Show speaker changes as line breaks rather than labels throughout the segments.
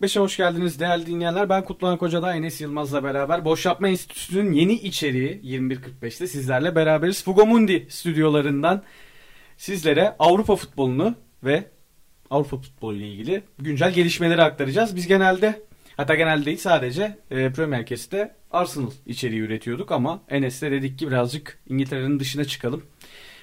21.45'e hoş geldiniz değerli dinleyenler. Ben Kutluhan Koca'da Enes Yılmaz'la beraber Boş Yapma Enstitüsü'nün yeni içeriği 21.45'te sizlerle beraberiz. Fugomundi stüdyolarından sizlere Avrupa futbolunu ve Avrupa futbolu ile ilgili güncel gelişmeleri aktaracağız. Biz genelde hatta genelde değil sadece e, Premier Keş'te Arsenal içeriği üretiyorduk ama Enes'le dedik ki birazcık İngiltere'nin dışına çıkalım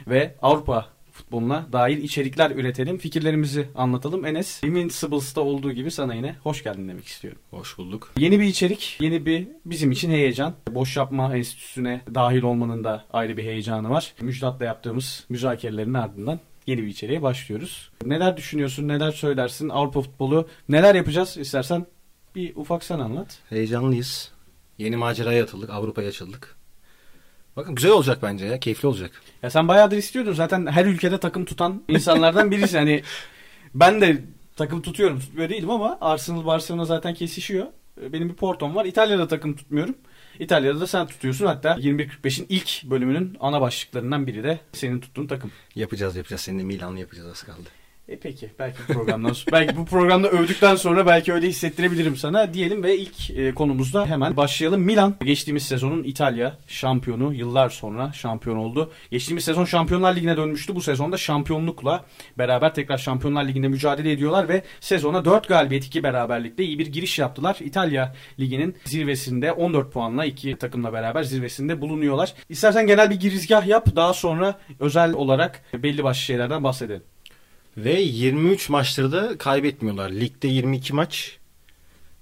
ve Avrupa futboluna dair içerikler üretelim, fikirlerimizi anlatalım. Enes, Invincibles'ta olduğu gibi sana yine hoş geldin demek istiyorum.
Hoş bulduk.
Yeni bir içerik, yeni bir bizim için heyecan. Boş Yapma Enstitüsü'ne dahil olmanın da ayrı bir heyecanı var. Müjdat'la yaptığımız müzakerelerin ardından yeni bir içeriğe başlıyoruz. Neler düşünüyorsun, neler söylersin? Avrupa futbolu neler yapacağız? İstersen bir ufak sen anlat.
Heyecanlıyız. Yeni maceraya atıldık. Avrupa'ya açıldık. Bakın güzel olacak bence ya. Keyifli olacak.
Ya sen bayağıdır istiyordun. Zaten her ülkede takım tutan insanlardan birisin. Hani ben de takım tutuyorum. Tutmuyor değilim ama Arsenal Barcelona zaten kesişiyor. Benim bir Porto'm var. İtalya'da takım tutmuyorum. İtalya'da da sen tutuyorsun. Hatta 21.45'in ilk bölümünün ana başlıklarından biri de senin tuttuğun takım.
Yapacağız yapacağız. Seninle Milan'la yapacağız az kaldı.
E peki belki bu programdan belki bu programda övdükten sonra belki öyle hissettirebilirim sana diyelim ve ilk e, konumuzda hemen başlayalım. Milan geçtiğimiz sezonun İtalya şampiyonu yıllar sonra şampiyon oldu. Geçtiğimiz sezon Şampiyonlar Ligi'ne dönmüştü. Bu sezonda şampiyonlukla beraber tekrar Şampiyonlar Ligi'nde mücadele ediyorlar ve sezona 4 galibiyet 2 beraberlikle iyi bir giriş yaptılar. İtalya Ligi'nin zirvesinde 14 puanla iki takımla beraber zirvesinde bulunuyorlar. İstersen genel bir girizgah yap daha sonra özel olarak belli başlı şeylerden bahsedelim.
Ve 23 maçları da kaybetmiyorlar. Ligde 22 maç.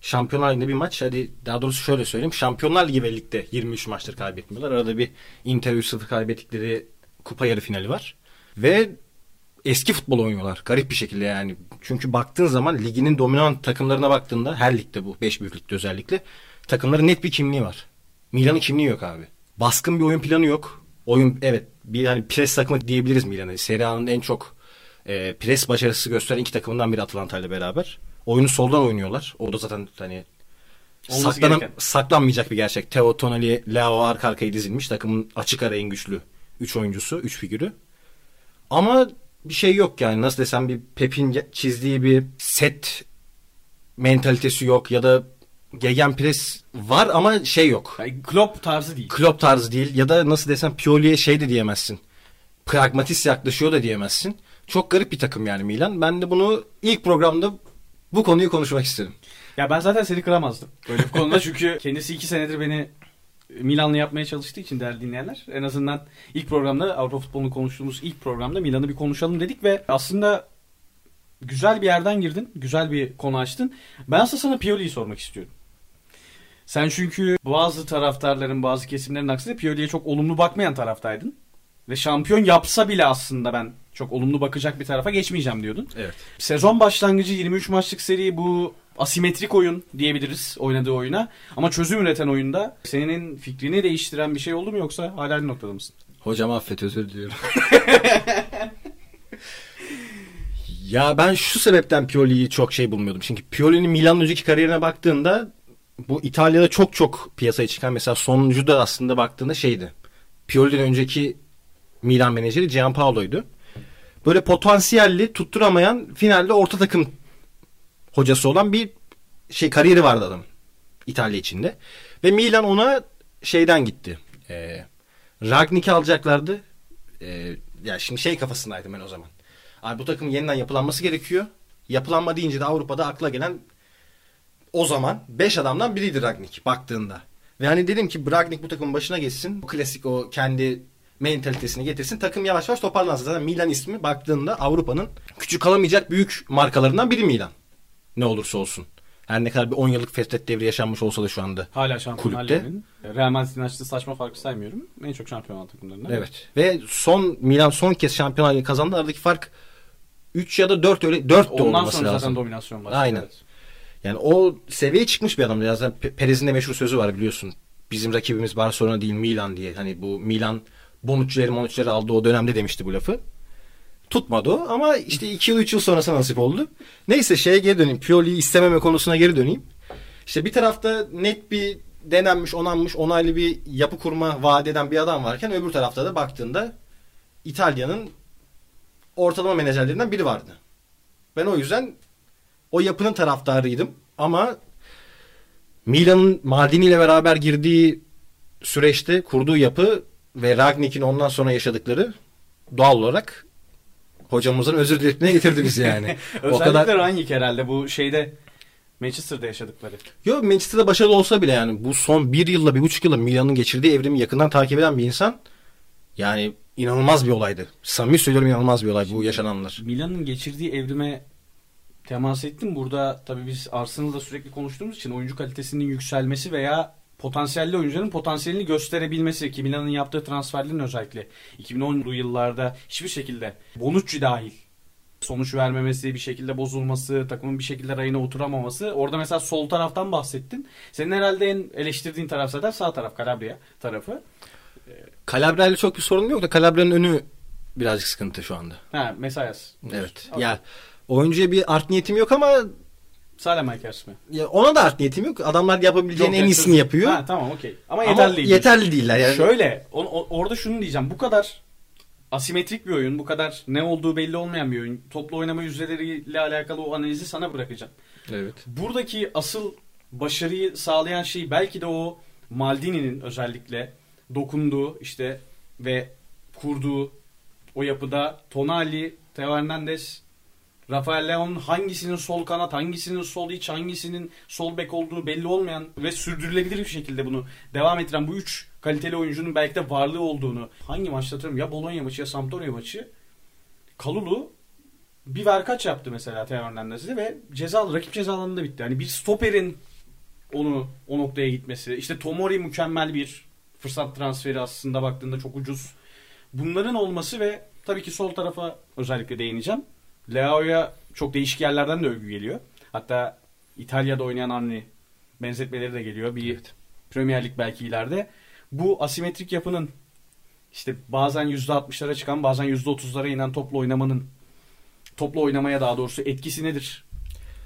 Şampiyonlar Ligi'nde bir maç. Hadi daha doğrusu şöyle söyleyeyim. Şampiyonlar Ligi ve Lig'de 23 maçları kaybetmiyorlar. Arada bir Inter 3-0 kaybettikleri kupa yarı finali var. Ve eski futbol oynuyorlar. Garip bir şekilde yani. Çünkü baktığın zaman liginin dominant takımlarına baktığında her ligde bu 5 büyük ligde özellikle takımların net bir kimliği var. Milan'ın kimliği yok abi. Baskın bir oyun planı yok. Oyun evet bir hani pres takımı diyebiliriz Milan'ı. Serie A'nın en çok e, pres başarısı gösteren iki takımından biri Atalanta ile beraber. Oyunu soldan oynuyorlar. O da zaten hani saklanam saklanmayacak bir gerçek. Teo Tonali, Leo arka arkaya dizilmiş. Takımın açık ara en güçlü 3 oyuncusu, 3 figürü. Ama bir şey yok yani. Nasıl desem bir Pep'in çizdiği bir set mentalitesi yok ya da gegen pres var ama şey yok.
Yani Klopp tarzı değil.
Klopp tarzı değil ya da nasıl desem Pioli'ye şey de diyemezsin. Pragmatist yaklaşıyor da diyemezsin. Çok garip bir takım yani Milan. Ben de bunu ilk programda bu konuyu konuşmak istedim.
Ya ben zaten seni kıramazdım. Böyle bir konuda çünkü kendisi iki senedir beni Milan'la yapmaya çalıştığı için değerli dinleyenler. En azından ilk programda Avrupa futbolunu konuştuğumuz ilk programda Milan'ı bir konuşalım dedik ve aslında güzel bir yerden girdin. Güzel bir konu açtın. Ben aslında sana Pioli'yi sormak istiyorum. Sen çünkü bazı taraftarların, bazı kesimlerin aksine Pioli'ye çok olumlu bakmayan taraftaydın. Ve şampiyon yapsa bile aslında ben çok olumlu bakacak bir tarafa geçmeyeceğim diyordun.
Evet.
Sezon başlangıcı 23 maçlık seri bu asimetrik oyun diyebiliriz oynadığı oyuna. Ama çözüm üreten oyunda senin fikrini değiştiren bir şey oldu mu yoksa hala aynı noktada mısın?
Hocam affet özür diliyorum. ya ben şu sebepten Pioli'yi çok şey bulmuyordum. Çünkü Pioli'nin Milan'ın önceki kariyerine baktığında bu İtalya'da çok çok piyasaya çıkan mesela sonuncu da aslında baktığında şeydi. Pioli'den önceki Milan menajeri Gianpaolo'ydu böyle potansiyelli tutturamayan finalde orta takım hocası olan bir şey kariyeri vardı adam İtalya içinde. Ve Milan ona şeyden gitti. E, Ragnik'i alacaklardı. E, ya şimdi şey kafasındaydım ben o zaman. Abi bu takım yeniden yapılanması gerekiyor. Yapılanma deyince de Avrupa'da akla gelen o zaman 5 adamdan biriydi Ragnik baktığında. Ve hani dedim ki Ragnik bu takımın başına geçsin. O klasik o kendi mentalitesini getirsin. Takım yavaş yavaş toparlansın. Zaten Milan ismi baktığında Avrupa'nın küçük kalamayacak büyük markalarından biri Milan. Ne olursa olsun. Her ne kadar bir 10 yıllık fetret devri yaşanmış olsa da şu anda
Hala şampiyonlar Ligi'nin. Real Madrid'in açtığı saçma farkı saymıyorum. En çok şampiyon takımlarından.
Evet. Ve son Milan son kez şampiyonlar ligi kazandı. Aradaki fark 3 ya da 4 öyle 4 de
Ondan
olması
sonra
lazım.
zaten dominasyon başladı.
Aynen.
Evet.
Yani o seviyeye çıkmış bir adam. Zaten Perez'in de meşhur sözü var biliyorsun. Bizim rakibimiz Barcelona değil Milan diye. Hani bu Milan Bonucci'leri Monucci'leri aldığı o dönemde demişti bu lafı. Tutmadı o ama işte 2 yıl 3 yıl sonrası nasip oldu. Neyse şeye geri döneyim. Pioli'yi istememe konusuna geri döneyim. İşte bir tarafta net bir denenmiş, onanmış, onaylı bir yapı kurma vaat eden bir adam varken öbür tarafta da baktığında İtalya'nın ortalama menajerlerinden biri vardı. Ben o yüzden o yapının taraftarıydım. Ama Milan'ın Maldini ile beraber girdiği süreçte kurduğu yapı ve Ragnik'in ondan sonra yaşadıkları doğal olarak hocamızın özür diletmeye getirdi bizi yani.
Özellikle o kadar... Rangnick herhalde bu şeyde Manchester'da yaşadıkları.
Yok Manchester'da başarılı olsa bile yani bu son bir yılla bir buçuk yılla Milan'ın geçirdiği evrimi yakından takip eden bir insan yani inanılmaz bir olaydı. Samimi söylüyorum inanılmaz bir olay bu yaşananlar.
Milan'ın geçirdiği evrime temas ettim. Burada tabii biz Arsenal'da sürekli konuştuğumuz için oyuncu kalitesinin yükselmesi veya potansiyelli oyuncuların potansiyelini gösterebilmesi ki Milan'ın yaptığı transferlerin özellikle 2010'lu yıllarda hiçbir şekilde Bonucci dahil sonuç vermemesi, bir şekilde bozulması, takımın bir şekilde rayına oturamaması. Orada mesela sol taraftan bahsettin. Senin herhalde en eleştirdiğin taraf zaten sağ taraf Calabria tarafı.
Calabria ile çok bir sorun yok da Calabria'nın önü birazcık sıkıntı şu anda.
Ha, Mesayas.
Evet. Okay. Ya oyuncuya bir art niyetim yok ama
Salem Aykers mi?
Ya ona da art niyetim yok. Adamlar yapabileceğin en iyisini yapıyor.
Ha, tamam okey. Ama yeterli Ama değil.
Yeterli değiller yani.
Şöyle on, on, orada şunu diyeceğim. Bu kadar asimetrik bir oyun, bu kadar ne olduğu belli olmayan bir oyun. Toplu oynama yüzdeleriyle alakalı o analizi sana bırakacağım.
Evet.
Buradaki asıl başarıyı sağlayan şey belki de o Maldini'nin özellikle dokunduğu işte ve kurduğu o yapıda Tonali, Teo Hernandez, Rafael Leon'un hangisinin sol kanat, hangisinin sol iç, hangisinin sol bek olduğu belli olmayan ve sürdürülebilir bir şekilde bunu devam ettiren bu üç kaliteli oyuncunun belki de varlığı olduğunu hangi maçta ya Bologna maçı ya Sampdoria maçı Kalulu bir verkaç yaptı mesela Teo Hernandez'de ve ceza rakip ceza alanında bitti. Yani bir stoperin onu o noktaya gitmesi. İşte Tomori mükemmel bir fırsat transferi aslında baktığında çok ucuz. Bunların olması ve tabii ki sol tarafa özellikle değineceğim. Leao'ya çok değişik yerlerden de övgü geliyor. Hatta İtalya'da oynayan Anni benzetmeleri de geliyor. Bir evet. Premier Lig belki ileride. Bu asimetrik yapının işte bazen %60'lara çıkan bazen %30'lara inen toplu oynamanın toplu oynamaya daha doğrusu etkisi nedir?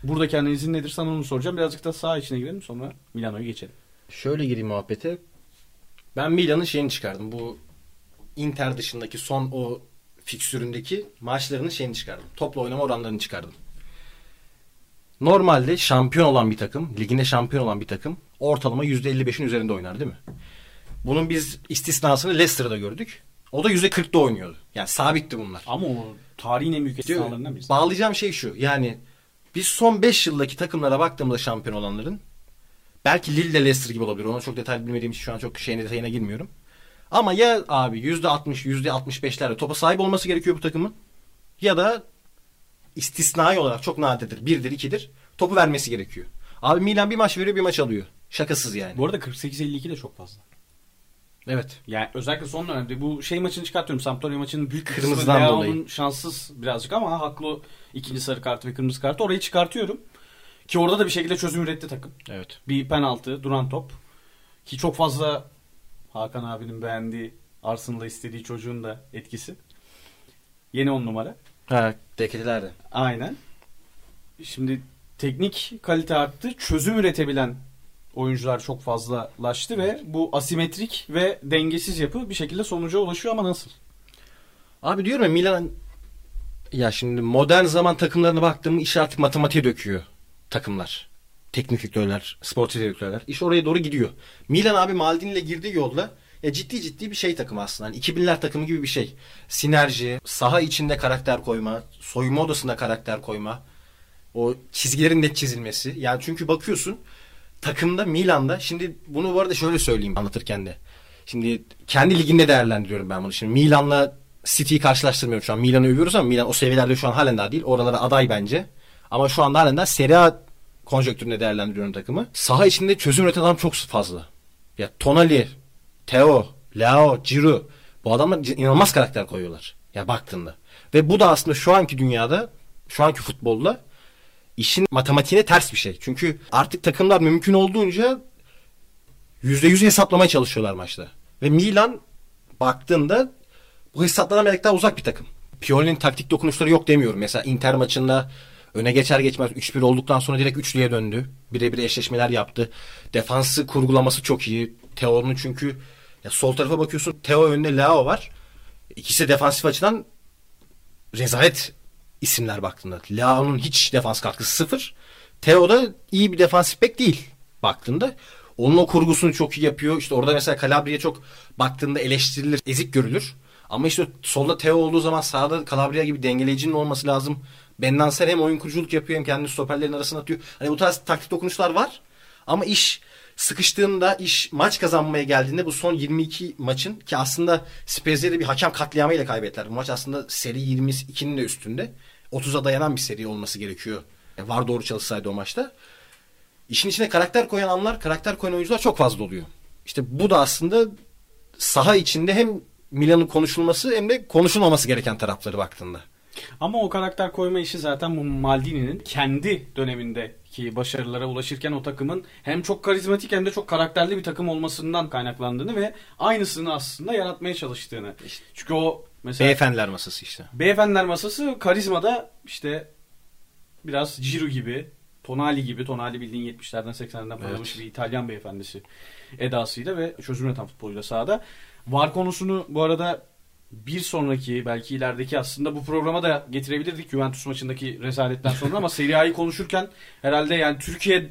Buradaki analizin nedir sana onu soracağım. Birazcık da sağ içine girelim sonra Milano'yu geçelim.
Şöyle gireyim muhabbete. Ben Milan'ın şeyini çıkardım. Bu Inter dışındaki son o fikstüründeki maçlarının şeyini çıkardım. Toplu oynama oranlarını çıkardım. Normalde şampiyon olan bir takım, liginde şampiyon olan bir takım ortalama %55'in üzerinde oynar değil mi? Bunun biz istisnasını Leicester'da gördük. O da %40'da oynuyordu. Yani sabitti bunlar.
Ama o tarihin en büyük istisnalarından birisi.
Bağlayacağım şey şu. Yani biz son 5 yıldaki takımlara baktığımızda şampiyon olanların belki Lille de Leicester gibi olabilir. Ona çok detaylı bilmediğim için şu an çok şeyine detayına girmiyorum. Ama ya abi %60, %65'lerle topa sahip olması gerekiyor bu takımın. Ya da istisnai olarak çok nadirdir. Birdir, ikidir. Topu vermesi gerekiyor. Abi Milan bir maç veriyor bir maç alıyor. Şakasız yani.
Bu arada 48-52 de çok fazla.
Evet.
Yani özellikle son dönemde bu şey maçını çıkartıyorum. Sampdoria maçının büyük
kırmızıdan dolayı.
şanssız birazcık ama haklı ikinci sarı kartı ve kırmızı kartı orayı çıkartıyorum. Ki orada da bir şekilde çözüm üretti takım.
Evet.
Bir penaltı, duran top. Ki çok fazla Hakan abinin beğendiği Arsenal'da istediği çocuğun da etkisi. Yeni on numara.
Ha, deketelerde.
Aynen. Şimdi teknik kalite arttı. Çözüm üretebilen oyuncular çok fazlalaştı ve bu asimetrik ve dengesiz yapı bir şekilde sonuca ulaşıyor ama nasıl?
Abi diyorum ya Milan ya şimdi modern zaman takımlarına baktığım iş artık matematiğe döküyor takımlar. Teknik direktörler, sportif direktörler. İş oraya doğru gidiyor. Milan abi Maldini ile girdiği yolda ya ciddi ciddi bir şey takım aslında. Yani 2000'ler takımı gibi bir şey. Sinerji, saha içinde karakter koyma, soyunma odasında karakter koyma. O çizgilerin net çizilmesi. Yani çünkü bakıyorsun takımda Milan'da şimdi bunu bu arada şöyle söyleyeyim anlatırken de. Şimdi kendi liginde değerlendiriyorum ben bunu. Şimdi Milan'la City'yi karşılaştırmıyorum şu an. Milan'ı övüyoruz ama Milan o seviyelerde şu an halen daha değil. Oralara aday bence. Ama şu anda halen daha Serie A konjonktüründe değerlendiriyorum takımı. Saha içinde çözüm üreten adam çok fazla. Ya Tonali, Teo, Leao, Ciro bu adamlar inanılmaz karakter koyuyorlar. Ya baktığında. Ve bu da aslında şu anki dünyada, şu anki futbolda işin matematiğine ters bir şey. Çünkü artık takımlar mümkün olduğunca %100 hesaplamaya çalışıyorlar maçta. Ve Milan baktığında bu hesaplanamayacak uzak bir takım. Pioli'nin taktik dokunuşları yok demiyorum. Mesela Inter maçında öne geçer geçmez 3-1 olduktan sonra direkt üçlüye döndü. Birebir eşleşmeler yaptı. Defansı kurgulaması çok iyi. Teo'nun çünkü ya sol tarafa bakıyorsun Teo önünde Lao var. İkisi de defansif açıdan rezalet isimler baktığında. Lao'nun hiç defans katkısı sıfır. Theo da iyi bir defansif bek değil baktığında. Onun o kurgusunu çok iyi yapıyor. İşte orada mesela Calabria çok baktığında eleştirilir, ezik görülür. Ama işte solda Theo olduğu zaman sağda Calabria gibi dengeleyicinin olması lazım. Bendanser hem oyun kuruculuk yapıyor hem kendi stoperlerin arasına atıyor. Hani bu tarz taktik dokunuşlar var. Ama iş sıkıştığında iş maç kazanmaya geldiğinde bu son 22 maçın ki aslında Spezia'da bir hakem katliamıyla kaybettiler. Bu maç aslında seri 22'nin de üstünde. 30'a dayanan bir seri olması gerekiyor. Var doğru çalışsaydı o maçta. İşin içine karakter koyan anlar, karakter koyan oyuncular çok fazla oluyor. İşte bu da aslında saha içinde hem Milan'ın konuşulması hem de konuşulmaması gereken tarafları baktığında.
Ama o karakter koyma işi zaten bu Maldini'nin kendi dönemindeki başarılara ulaşırken o takımın hem çok karizmatik hem de çok karakterli bir takım olmasından kaynaklandığını ve aynısını aslında yaratmaya çalıştığını. İşte çünkü o mesela
Beyefendiler masası işte.
Beyefendiler masası karizmada işte biraz Ciro gibi, Tonali gibi, Tonali bildiğin 70'lerden 80'lerden parlamış
Evet.
bir İtalyan beyefendisi edasıyla ve çözüm üreten futboluyla sahada. Var konusunu bu arada bir sonraki belki ilerideki aslında bu programa da getirebilirdik Juventus maçındaki rezaletten sonra ama Serie A'yı konuşurken herhalde yani Türkiye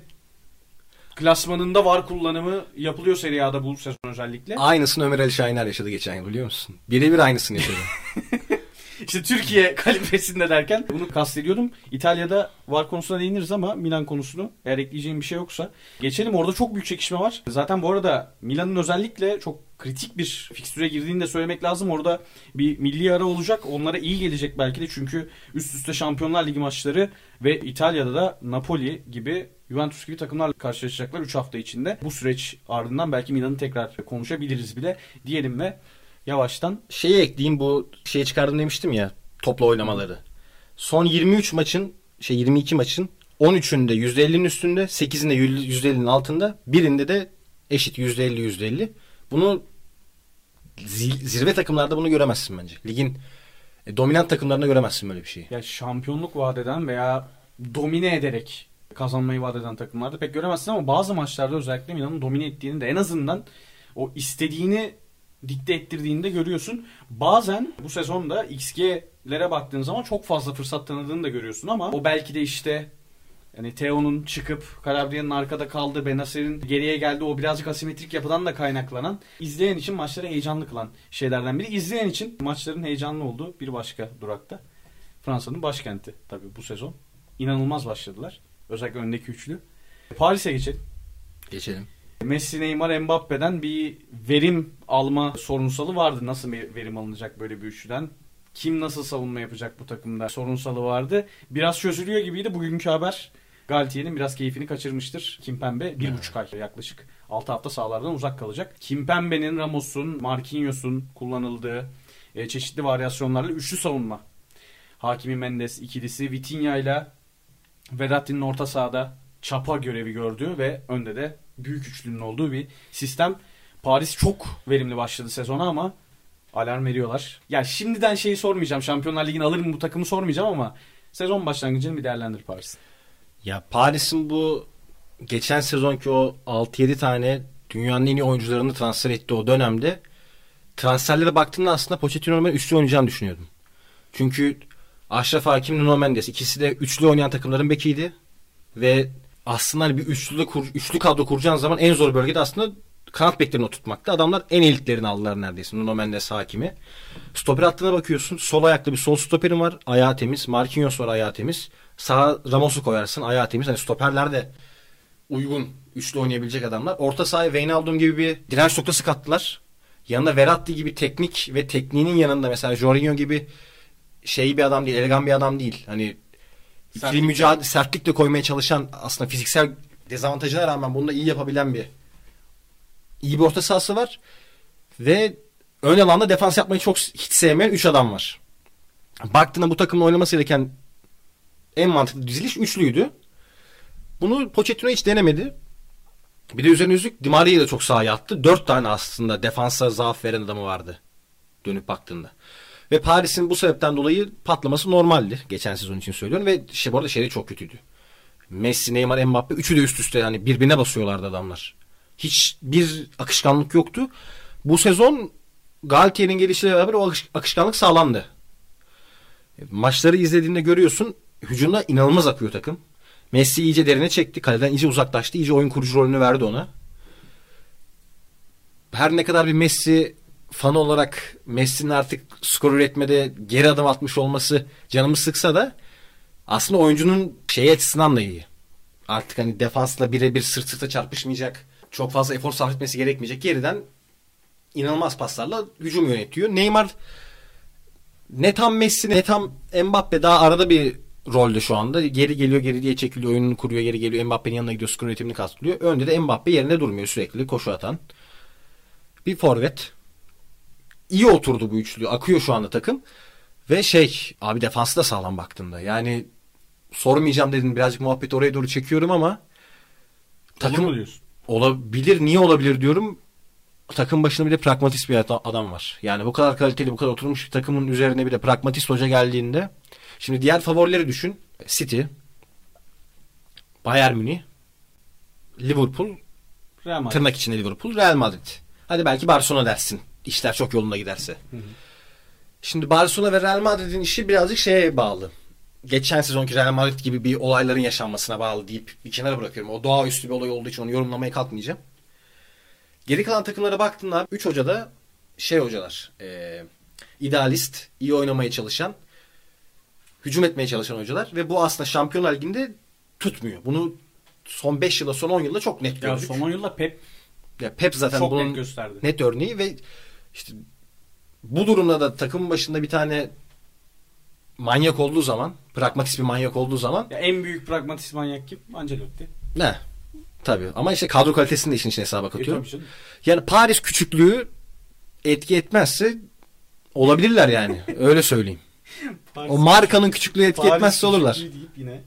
klasmanında var kullanımı yapılıyor Serie A'da bu sezon özellikle.
Aynısını Ömer Ali Şahiner yaşadı geçen yıl biliyor musun? Birebir aynısını yaşadı.
İşte Türkiye kalibresinde derken bunu kastediyordum. İtalya'da var konusuna değiniriz ama Milan konusunu eğer ekleyeceğim bir şey yoksa geçelim. Orada çok büyük çekişme var. Zaten bu arada Milan'ın özellikle çok kritik bir fikstüre girdiğini de söylemek lazım. Orada bir milli ara olacak. Onlara iyi gelecek belki de çünkü üst üste Şampiyonlar Ligi maçları ve İtalya'da da Napoli gibi Juventus gibi takımlarla karşılaşacaklar 3 hafta içinde. Bu süreç ardından belki Milan'ı tekrar konuşabiliriz bile diyelim ve yavaştan
Şeyi ekleyeyim bu şeyi çıkardım demiştim ya topla oynamaları. Son 23 maçın şey 22 maçın 13'ünde %50'nin üstünde 8'inde %50'nin altında birinde de eşit %50 %50. Bunu zirve takımlarda bunu göremezsin bence. Ligin e, dominant takımlarında göremezsin böyle bir şeyi.
Ya şampiyonluk vaat eden veya domine ederek kazanmayı vaat eden takımlarda pek göremezsin ama bazı maçlarda özellikle Milan'ın domine ettiğini de en azından o istediğini dikte ettirdiğini de görüyorsun. Bazen bu sezonda XG'lere baktığın zaman çok fazla fırsat tanıdığını da görüyorsun ama o belki de işte yani Theo'nun çıkıp Calabria'nın arkada kaldığı, Benacer'in geriye geldiği o birazcık asimetrik yapıdan da kaynaklanan izleyen için maçları heyecanlı kılan şeylerden biri. İzleyen için maçların heyecanlı olduğu bir başka durakta. Fransa'nın başkenti tabii bu sezon. İnanılmaz başladılar. Özellikle öndeki üçlü. Paris'e geçelim.
Geçelim.
Messi, Neymar, Mbappe'den bir verim alma sorunsalı vardı. Nasıl verim alınacak böyle bir üçlüden? Kim nasıl savunma yapacak bu takımda sorunsalı vardı. Biraz çözülüyor gibiydi. Bugünkü haber Galtier'in biraz keyfini kaçırmıştır. Kimpembe bir buçuk ay yaklaşık 6 hafta sahalardan uzak kalacak. Kimpembe'nin, Ramos'un, Marquinhos'un kullanıldığı e, çeşitli varyasyonlarla üçlü savunma. Hakimi Mendes ikilisi Vitinha ile Vedatti'nin orta sahada çapa görevi gördüğü ve önde de büyük üçlünün olduğu bir sistem. Paris çok verimli başladı sezona ama alarm veriyorlar. Ya şimdiden şeyi sormayacağım. Şampiyonlar Ligi'ni alır mı bu takımı sormayacağım ama sezon başlangıcını bir değerlendir Paris.
Ya Paris'in bu geçen sezonki o 6-7 tane dünyanın en iyi oyuncularını transfer ettiği o dönemde transferlere baktığımda aslında Pochettino'nun ben üçlü oynayacağını düşünüyordum. Çünkü Aşraf Hakim, Nuno Mendes ikisi de üçlü oynayan takımların bekiydi. Ve aslında hani bir üçlü, kur, üçlü kadro kuracağın zaman en zor bölgede aslında kanat beklerini oturtmakta. Adamlar en elitlerini aldılar neredeyse. Nuno Mendes Hakimi. Stoper hattına bakıyorsun. Sol ayaklı bir sol stoperin var. Ayağı temiz. Marquinhos var ayağı temiz. Sağa Ramos'u koyarsın. Ayağı temiz. Hani stoperler de uygun üçlü oynayabilecek adamlar. Orta sahaya Wijnaldum gibi bir direnç noktası kattılar. Yanında Verratti gibi teknik ve tekniğinin yanında mesela Jorginho gibi şey bir adam değil, elegan bir adam değil. Hani ikili mücadele, sertlik de koymaya çalışan aslında fiziksel dezavantajına rağmen bunu da iyi yapabilen bir iyi bir orta sahası var. Ve ön alanda defans yapmayı çok hiç sevmeyen 3 adam var. Baktığında bu takımın oynaması gereken en mantıklı diziliş üçlüydü. Bunu Pochettino hiç denemedi. Bir de üzerine üstlük Di Maria'yı da çok sahaya attı. Dört tane aslında defansa zaaf veren adamı vardı. Dönüp baktığında. Ve Paris'in bu sebepten dolayı patlaması normaldi. Geçen sezon için söylüyorum. Ve işte bu arada şey de çok kötüydü. Messi, Neymar, Mbappe üçü de üst üste yani birbirine basıyorlardı adamlar. Hiç bir akışkanlık yoktu. Bu sezon Galtier'in gelişiyle beraber o akış- akışkanlık sağlandı. Maçları izlediğinde görüyorsun hücumda inanılmaz akıyor takım. Messi iyice derine çekti. Kaleden iyice uzaklaştı. İyice oyun kurucu rolünü verdi ona. Her ne kadar bir Messi fan olarak Messi'nin artık skor üretmede geri adım atmış olması canımı sıksa da aslında oyuncunun şey açısından da iyi. Artık hani defansla birebir sırt sırta çarpışmayacak. Çok fazla efor sarf etmesi gerekmeyecek. Geriden inanılmaz paslarla hücum yönetiyor. Neymar ne tam Messi ne tam Mbappe daha arada bir rolde şu anda. Geri geliyor geri diye çekiliyor oyununu kuruyor geri geliyor Mbappe'nin yanına gidiyor skor üretimini kastılıyor. Önde de Mbappe yerine durmuyor sürekli koşu atan. Bir forvet. İyi oturdu bu üçlü. Akıyor şu anda takım. Ve şey abi defansı da sağlam baktığında. Yani sormayacağım dedim birazcık muhabbeti oraya doğru çekiyorum ama
takım Olur mu diyorsun?
olabilir. Niye olabilir diyorum. Takım başında bir de pragmatist bir adam var. Yani bu kadar kaliteli, bu kadar oturmuş bir takımın üzerine bir de pragmatist hoca geldiğinde şimdi diğer favorileri düşün. City, Bayern Münih, Liverpool, Real Madrid. tırnak içinde Liverpool, Real Madrid. Hadi belki Barcelona dersin. İşler çok yolunda giderse. Hı hı. Şimdi Barcelona ve Real Madrid'in işi birazcık şeye bağlı geçen sezonki Real Madrid gibi bir olayların yaşanmasına bağlı deyip bir kenara bırakıyorum. O doğaüstü bir olay olduğu için onu yorumlamaya kalkmayacağım. Geri kalan takımlara baktığında 3 hoca da şey hocalar. E, idealist, iyi oynamaya çalışan, hücum etmeye çalışan hocalar ve bu aslında Şampiyonlar Ligi'nde tutmuyor. Bunu son 5 yılda, son 10 yılda çok net gördük.
Ya son 10 yılda Pep
ya Pep zaten
çok
bunun
net gösterdi.
Net örneği ve işte bu durumda da takımın başında bir tane manyak olduğu zaman, pragmatist bir manyak olduğu zaman.
Ya en büyük pragmatist manyak kim? Ancelotti.
Ne? Tabii. Ama işte kadro kalitesini de işin içine hesaba katıyorum. E, yani Paris küçüklüğü etki etmezse olabilirler yani. Öyle söyleyeyim. Paris, o markanın küçüklüğü etki Paris etmezse olurlar.
Deyip yine.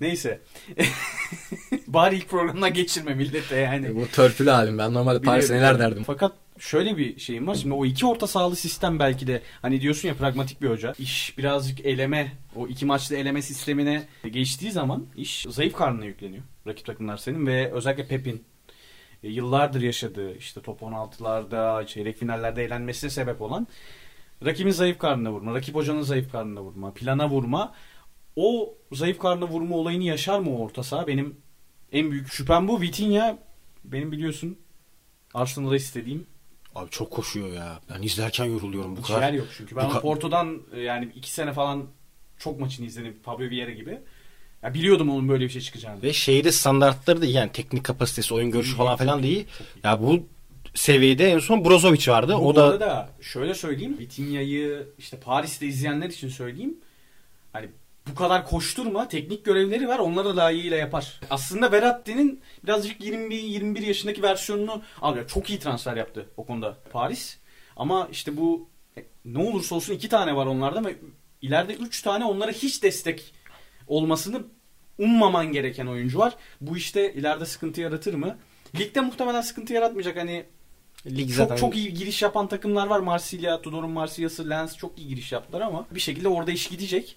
Neyse. Bari ilk programına geçirme millete yani. E,
bu törpülü halim. Ben normalde Paris'e neler derdim.
Fakat şöyle bir şeyim var. Şimdi o iki orta sahalı sistem belki de hani diyorsun ya pragmatik bir hoca. İş birazcık eleme, o iki maçlı eleme sistemine geçtiği zaman iş zayıf karnına yükleniyor. Rakip takımlar senin ve özellikle Pep'in e, yıllardır yaşadığı işte top 16'larda, çeyrek finallerde eğlenmesine sebep olan rakibin zayıf karnına vurma, rakip hocanın zayıf karnına vurma, plana vurma. O zayıf karnına vurma olayını yaşar mı o orta saha? Benim en büyük şüphem bu. Vitinha benim biliyorsun Arsenal'da istediğim
Abi çok koşuyor ya. Ben izlerken yoruluyorum bu
Hiç
kadar.
yer yok çünkü. Ben bu Porto'dan e, yani iki sene falan çok maçını izledim. Fabio Vieira gibi. Ya biliyordum onun böyle bir şey çıkacağını.
Ve şehirde standartları da. Yani teknik kapasitesi, oyun görüşü falan filan da iyi. Ya bu seviyede en son Brozovic vardı. Bu
o da da şöyle söyleyeyim. Vitinha'yı işte Paris'te izleyenler için söyleyeyim. Hani bu kadar koşturma. Teknik görevleri var. Onları layığıyla yapar. Aslında Verratti'nin birazcık 20-21 yaşındaki versiyonunu alıyor. Çok iyi transfer yaptı o konuda Paris. Ama işte bu e, ne olursa olsun iki tane var onlarda ama ileride üç tane onlara hiç destek olmasını ummaman gereken oyuncu var. Bu işte ileride sıkıntı yaratır mı? Ligde muhtemelen sıkıntı yaratmayacak. Hani Lig zaten... çok çok iyi giriş yapan takımlar var. Marsilya, Tudor'un Marsilya'sı, Lens çok iyi giriş yaptılar ama bir şekilde orada iş gidecek.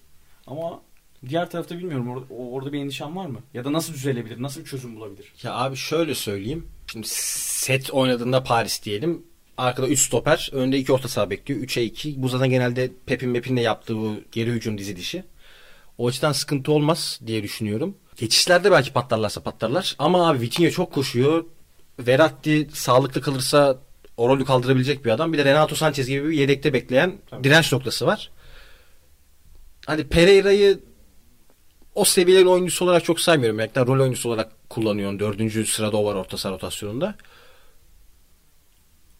Ama diğer tarafta bilmiyorum orada, orada bir endişem var mı? Ya da nasıl düzelebilir? Nasıl bir çözüm bulabilir?
Ya abi şöyle söyleyeyim. Şimdi set oynadığında Paris diyelim. Arkada 3 stoper. Önde 2 orta saha bekliyor. 3'e 2. Bu zaten genelde Pep'in Mep'in de yaptığı bu geri hücum dizilişi. O açıdan sıkıntı olmaz diye düşünüyorum. Geçişlerde belki patlarlarsa patlarlar. Ama abi Vitinha çok koşuyor. Verratti sağlıklı kalırsa o rolü kaldırabilecek bir adam. Bir de Renato Sanchez gibi bir yedekte bekleyen Tabii. direnç noktası var hani Pereira'yı o seviyenin oyuncusu olarak çok saymıyorum. Yani rol oyuncusu olarak kullanıyorum. Dördüncü sırada o var orta saha rotasyonunda.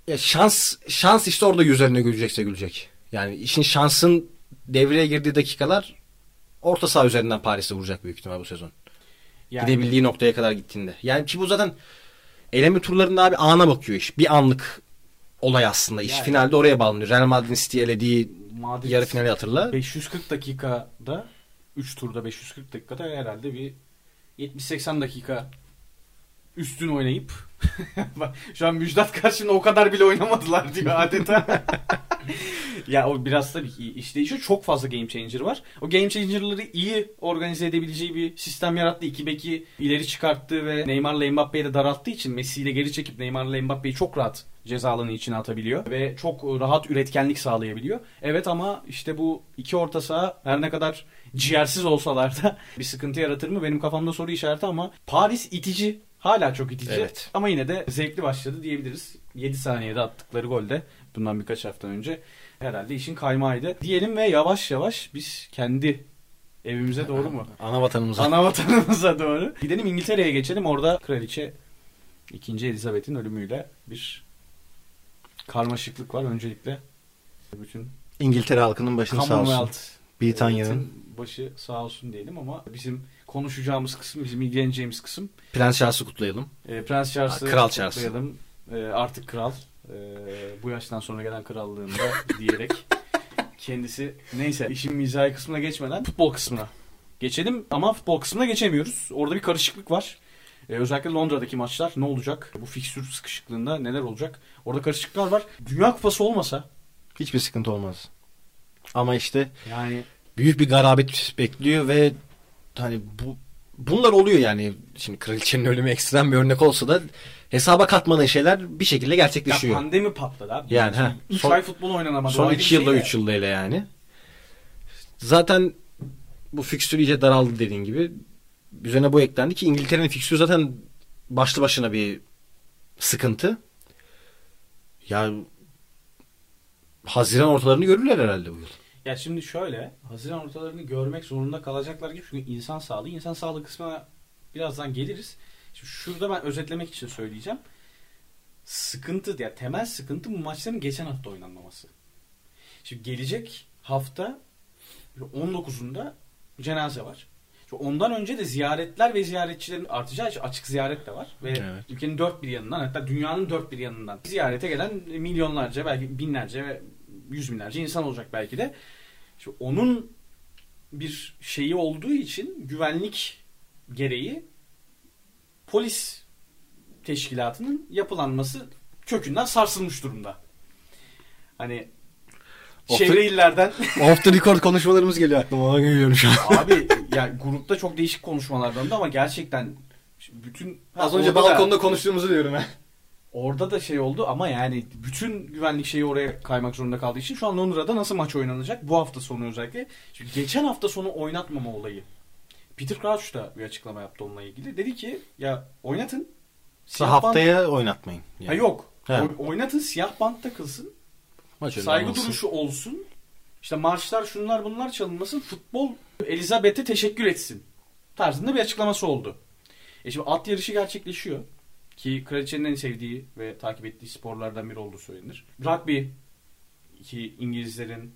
Ya şans şans işte orada üzerine gülecekse gülecek. Yani işin şansın devreye girdiği dakikalar orta saha üzerinden Paris'e vuracak büyük ihtimal bu sezon. Yani, Gidebildiği noktaya kadar gittiğinde. Yani ki bu zaten eleme turlarında abi ana bakıyor iş. Bir anlık olay aslında. İş yani, finalde oraya bağlanıyor. Real Madrid'in City elediği Madrid yarı finali hatırla.
540 dakikada 3 turda 540 dakikada herhalde bir 70-80 dakika üstün oynayıp şu an Müjdat karşında o kadar bile oynamadılar diyor adeta. ya o biraz tabii ki iş değişiyor. Çok fazla game changer var. O game changer'ları iyi organize edebileceği bir sistem yarattı. İki beki ileri çıkarttı ve Neymar'la Mbappe'yi de daralttığı için Messi ile geri çekip Neymar'la Mbappe'yi çok rahat ceza alanı içine atabiliyor ve çok rahat üretkenlik sağlayabiliyor. Evet ama işte bu iki orta saha her ne kadar ciğersiz olsalar da bir sıkıntı yaratır mı? Benim kafamda soru işareti ama Paris itici. Hala çok itici.
Evet.
Ama yine de zevkli başladı diyebiliriz. 7 saniyede attıkları golde bundan birkaç hafta önce herhalde işin kaymağıydı. Diyelim ve yavaş yavaş biz kendi evimize doğru mu?
Ana vatanımıza.
Ana vatanımıza doğru. Gidelim İngiltere'ye geçelim. Orada kraliçe 2. Elizabeth'in ölümüyle bir karmaşıklık var öncelikle. Bütün
İngiltere halkının başını sağ olsun. Britanya'nın
başı sağ olsun diyelim ama bizim konuşacağımız kısım, bizim ilgileneceğimiz kısım
Prens Charles'ı kutlayalım.
e, Prens Charles'ı
Kral Charles.
kutlayalım. E, artık kral. E, bu yaştan sonra gelen krallığında diyerek kendisi neyse işin mizahi kısmına geçmeden futbol kısmına geçelim ama futbol kısmına geçemiyoruz. Orada bir karışıklık var. E, özellikle Londra'daki maçlar ne olacak? Bu fikstür sıkışıklığında neler olacak? Orada karışıklıklar var. Dünya Kupası olmasa
Hiçbir sıkıntı olmaz. Ama işte
yani
büyük bir garabet bekliyor ve hani bu bunlar oluyor yani. Şimdi kraliçenin ölümü ekstrem bir örnek olsa da hesaba katmadığı şeyler bir şekilde
ya
gerçekleşiyor.
pandemi patladı abi.
Yani, ha.
3
Son-
ay futbol oynanamadı.
Son
ayrı
2
bir şey
yılda
de.
3 yılda ile yani. Zaten bu fikstür iyice daraldı dediğin gibi. Üzerine bu eklendi ki İngiltere'nin fikstürü zaten başlı başına bir sıkıntı. Ya Haziran ortalarını görürler herhalde bu yıl.
Ya şimdi şöyle Haziran ortalarını görmek zorunda kalacaklar gibi çünkü insan sağlığı insan sağlığı kısmına birazdan geliriz. Şimdi şurada ben özetlemek için söyleyeceğim. Sıkıntı ya temel sıkıntı bu maçların geçen hafta oynanmaması. Şimdi gelecek hafta 19'unda cenaze var. Şimdi ondan önce de ziyaretler ve ziyaretçilerin artacağı için açık ziyaret de var. Ve
Evet.
ülkenin dört bir yanından hatta dünyanın dört bir yanından ziyarete gelen milyonlarca belki binlerce yüz binlerce insan olacak belki de. Şimdi onun bir şeyi olduğu için güvenlik gereği polis teşkilatının yapılanması kökünden sarsılmış durumda. Hani
Of-
çevre illerden
Off the record konuşmalarımız geliyor aklıma. Ona geliyorum şu an.
abi yani grupta çok değişik konuşmalar döndü ama gerçekten bütün Ha,
Az önce
da-
balkonda konuştuğumuzu diyorum ha.
Orada da şey oldu ama yani bütün güvenlik şeyi oraya kaymak zorunda kaldığı için şu an Londra'da nasıl maç oynanacak? Bu hafta sonu özellikle. Çünkü geçen hafta sonu oynatmama olayı. Peter Crouch da bir açıklama yaptı onunla ilgili. Dedi ki ya oynatın. Siyah
Haftaya oynatmayın. Yani.
Ha yok.
He.
Oy- Oynatın siyah bant takılsın.
Maç
Saygı
olmasın.
duruşu olsun. İşte marşlar şunlar bunlar çalınmasın. Futbol Elizabeth'e teşekkür etsin. Tarzında bir açıklaması oldu. E şimdi at yarışı gerçekleşiyor. Ki kraliçenin en sevdiği ve takip ettiği sporlardan biri olduğu söylenir. Rugby ki İngilizlerin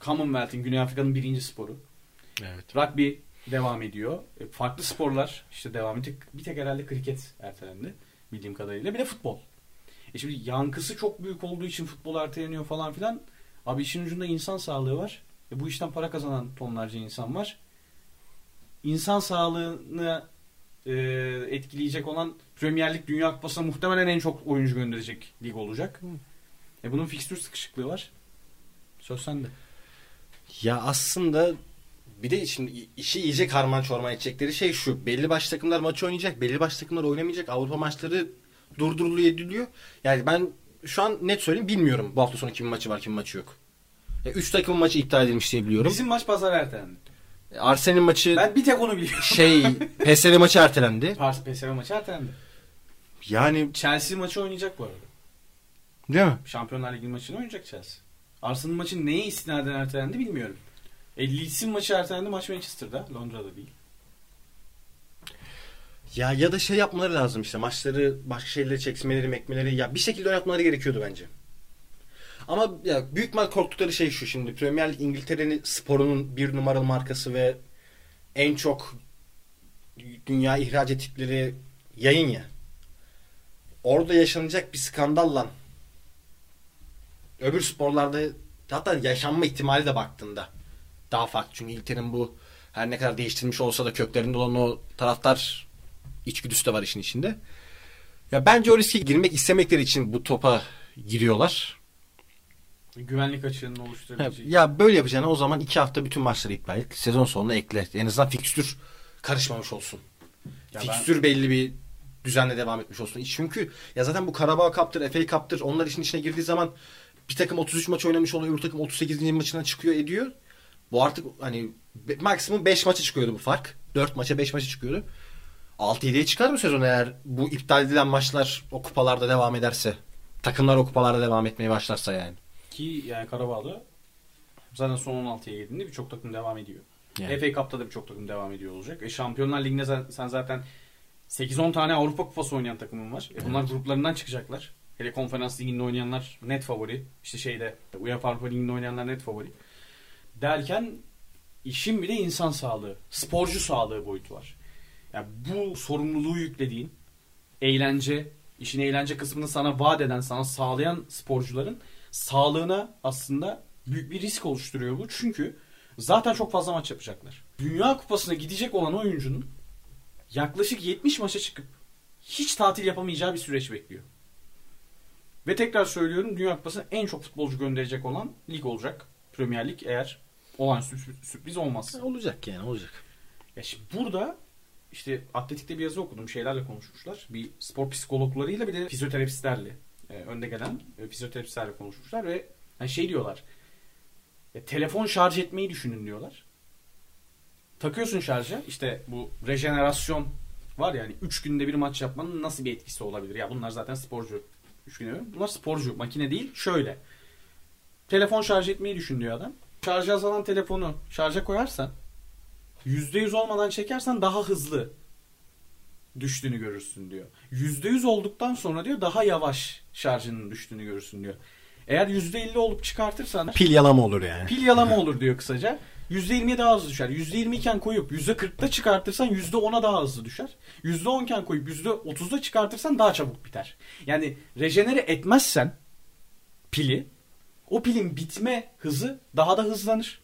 Commonwealth'in Güney Afrika'nın birinci sporu.
Evet.
Rugby devam ediyor. E, farklı sporlar işte devam ediyor. Bir tek herhalde kriket ertelendi bildiğim kadarıyla. Bir de futbol. E şimdi yankısı çok büyük olduğu için futbol erteleniyor falan filan. Abi işin ucunda insan sağlığı var. E bu işten para kazanan tonlarca insan var. İnsan sağlığını e, etkileyecek olan Premier Lig Dünya Kupası'na muhtemelen en çok oyuncu gönderecek lig olacak. E bunun fikstür sıkışıklığı var. Söz sende.
Ya aslında bir de şimdi işi iyice karman çorman edecekleri şey şu. Belli başlı takımlar maçı oynayacak. Belli başlı takımlar oynamayacak. Avrupa maçları durduruluyor ediliyor. Yani ben şu an net söyleyeyim bilmiyorum. Bu hafta sonu kimin maçı var kimin maçı yok. Ya üç takımın maçı iptal edilmiş diye biliyorum.
Bizim maç pazar ertelendi.
Arsenal'in maçı
Ben bir tek onu biliyorum.
şey PSV maçı ertelendi.
Pars PSV maçı ertelendi.
Yani
Chelsea maçı oynayacak bu arada.
değil mi?
Şampiyonlar Ligi maçını oynayacak Chelsea. Arsenal maçı neye istinaden ertelendi bilmiyorum. E, Leeds'in maçı ertelendi maç Manchester'da. Londra'da değil.
Ya ya da şey yapmaları lazım işte maçları başka şeyleri çekmeleri mekmeleri ya bir şekilde oynatmaları gerekiyordu bence. Ama ya büyük mal korktukları şey şu şimdi Premier Lig İngiltere'nin sporunun bir numaralı markası ve en çok dünya ihraç ettikleri yayın ya. Orada yaşanacak bir skandalla öbür sporlarda hatta yaşanma ihtimali de baktığında daha farklı. Çünkü İngiltere'nin bu her ne kadar değiştirmiş olsa da köklerinde olan o taraftar içgüdüsü de var işin içinde. Ya bence o riske girmek istemekleri için bu topa giriyorlar.
Güvenlik açığının oluşturabileceği.
Ya böyle yapacağına o zaman iki hafta bütün maçları iptal et. Sezon sonuna ekle. En azından fikstür karışmamış olsun.
Ya
fikstür belli bir düzenle devam etmiş olsun. Çünkü ya zaten bu Karabağ Cup'tır, FA Cup'tır onlar işin içine girdiği zaman bir takım 33 maç oynamış oluyor, öbür takım 38. maçından çıkıyor ediyor. Bu artık hani maksimum 5 maça çıkıyordu bu fark. 4 maça 5 maça çıkıyordu. 6-7'ye çıkar mı sezon eğer bu iptal edilen maçlar o kupalarda devam ederse? Takımlar o kupalarda devam etmeye başlarsa yani.
Ki yani Karabağ'da zaten son 16'ya girdiğinde birçok takım devam ediyor.
Yani.
FA Cup'ta da birçok takım devam ediyor olacak. E, Şampiyonlar Ligi'nde sen, sen zaten 8-10 tane Avrupa Kupası oynayan takımın var. E, bunlar
Evet.
gruplarından çıkacaklar. Hele konferans liginde oynayanlar net favori. İşte şeyde UEFA Avrupa Ligi'nde oynayanlar net favori. Derken işin bir de insan sağlığı, sporcu sağlığı boyutu var. Yani bu sorumluluğu yüklediğin eğlence, işin eğlence kısmını sana vaat eden, sana sağlayan sporcuların sağlığına aslında büyük bir risk oluşturuyor bu. Çünkü zaten çok fazla maç yapacaklar. Dünya Kupası'na gidecek olan oyuncunun yaklaşık 70 maça çıkıp hiç tatil yapamayacağı bir süreç bekliyor. Ve tekrar söylüyorum Dünya Kupası'na en çok futbolcu gönderecek olan lig olacak. Premier Lig eğer olan sürpriz, sürpriz olmazsa.
Olacak yani olacak.
Ya şimdi burada işte atletikte bir yazı okudum. Şeylerle konuşmuşlar. Bir spor psikologlarıyla bir de fizyoterapistlerle e, önde gelen e, fizyoterapistlerle konuşmuşlar ve hani şey diyorlar. Ya, telefon şarj etmeyi düşünün diyorlar. Takıyorsun şarja. işte bu rejenerasyon var yani 3 günde bir maç yapmanın nasıl bir etkisi olabilir? Ya bunlar zaten sporcu. 3 günde bir. Bunlar sporcu. Makine değil. Şöyle. Telefon şarj etmeyi düşün diyor adam. Şarja azalan telefonu şarja koyarsan %100 olmadan çekersen daha hızlı düştüğünü görürsün diyor. %100 olduktan sonra diyor daha yavaş şarjının düştüğünü görürsün diyor. Eğer %50 olup çıkartırsan
Pil yalama olur yani.
pil yalama olur diyor kısaca. %20'ye daha hızlı düşer. %20 iken koyup %40'da çıkartırsan %10'a daha hızlı düşer. %10 iken koyup %30'da çıkartırsan daha çabuk biter. Yani rejenere etmezsen pili o pilin bitme hızı daha da hızlanır.